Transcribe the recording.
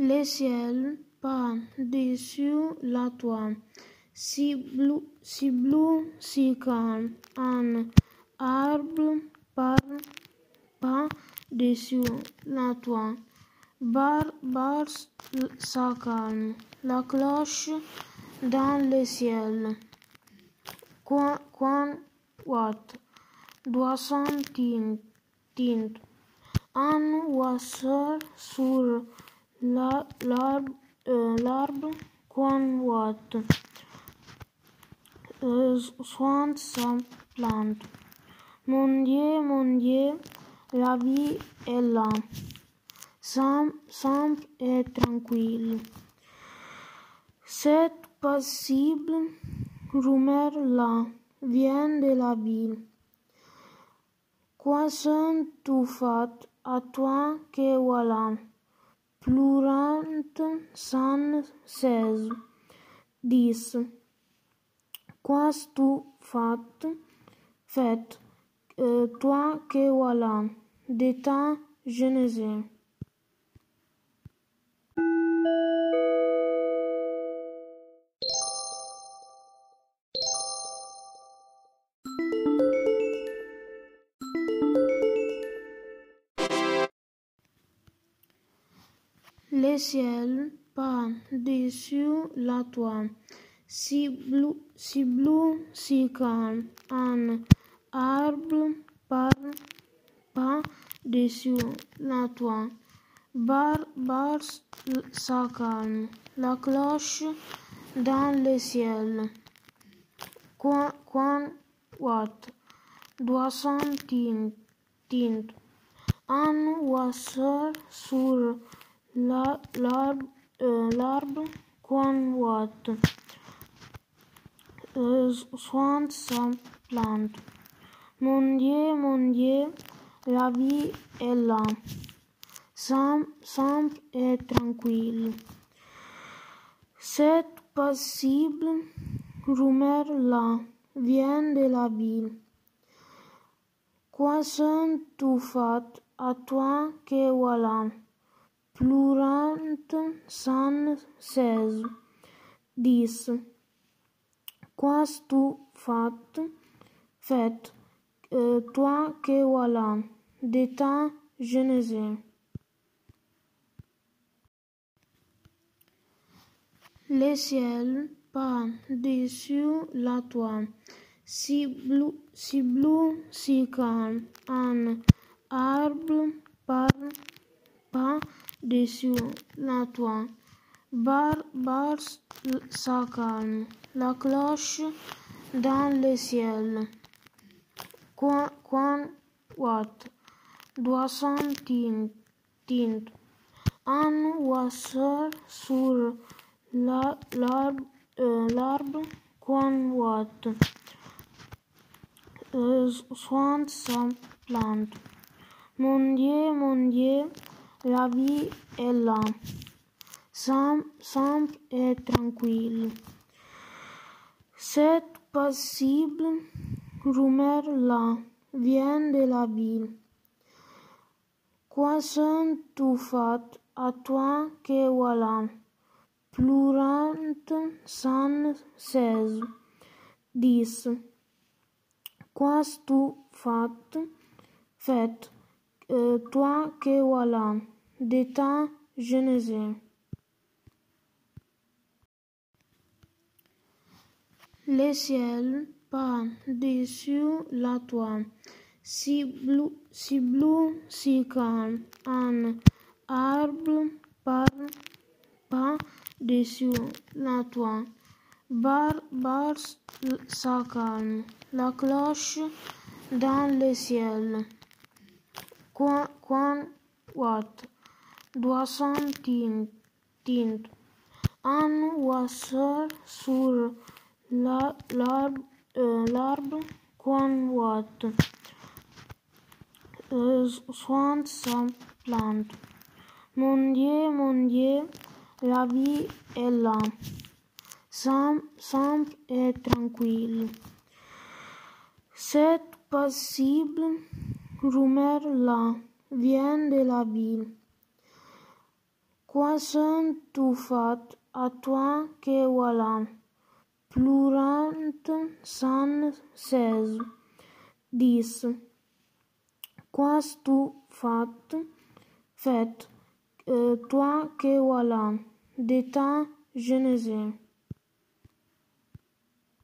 Le ciel par-dessus la toile, si bleu, si bleu, si calme, un arbre par par-dessus la toile, bar, bar, calme, la cloche dans le ciel, coin, watt, doisson tinte, tinte, un oiseau sur la- l'arbre, euh, l'arbre, coin, watt, euh, soigne sa plante. Mon Dieu, mon Dieu, la vie est là, simple, simple et tranquille. Cette paisible rumeur-là vient de la ville. Quoi sont-tu fait à toi que voilà, pleurante sans cesse, dis, qu'as-tu fait, fait, euh, toi que voilà, de ta Le ciel par-dessus la toile, si bleu, si bleu, si calme, un arbre par par-dessus la toile, bar, bar, ça calme, la cloche dans le ciel, coin, coin, watt, doisson tinte, tinte, un oiseau sur la- l'arbre, euh, l'arbre, coin, watt, euh, soigne sa plante. Mon Dieu, mon Dieu, la vie est là, simple, simple et tranquille. Cette paisible rumeur-là vient de la ville. Quoi sont-tu fait à toi que voilà, pleurante sans cesse, dis, qu'as-tu fait, fait, euh, toi que voilà, de ta jeunesse? Le ciel par-dessus la toile, si bleu, si bleu, si calme, un arbre par par-dessus toile, bar, bar, la cloche dans le ciel, coin, coin, watt, doisson tinte, tinte, un oiseau sur la- l'arbre, euh, l'arbre, coin, watt, euh, soigne sa plante. Mon Dieu, mon Dieu, la vie è là, Sam, et e tranquillo. C'est possible, rumeur là, vient de la ville. Quoi sont tu fait à toi que voilà, pleurante sans cesse, dix. Quoi tu fait, fait, toi que voilà, de ta jeunesse? Le ciel par-dessus la toile, si bleu, si bleu, si calme, un arbre par par-dessus la toile, bar, bar, ça calme, la cloche dans le ciel, watt, doisson tinte, un oiseau sur la- l'arbre, euh, soigne sa plante. Mon Dieu, mon Dieu, la vie est là, simple, et tranquille. Cette paisible rumeur-là vient de la ville. Quoi sont-tu fait à toi que voilà, pleurant sans cesse, dis, Qu'as-tu fait, fait, euh, toi que voilà, de ta?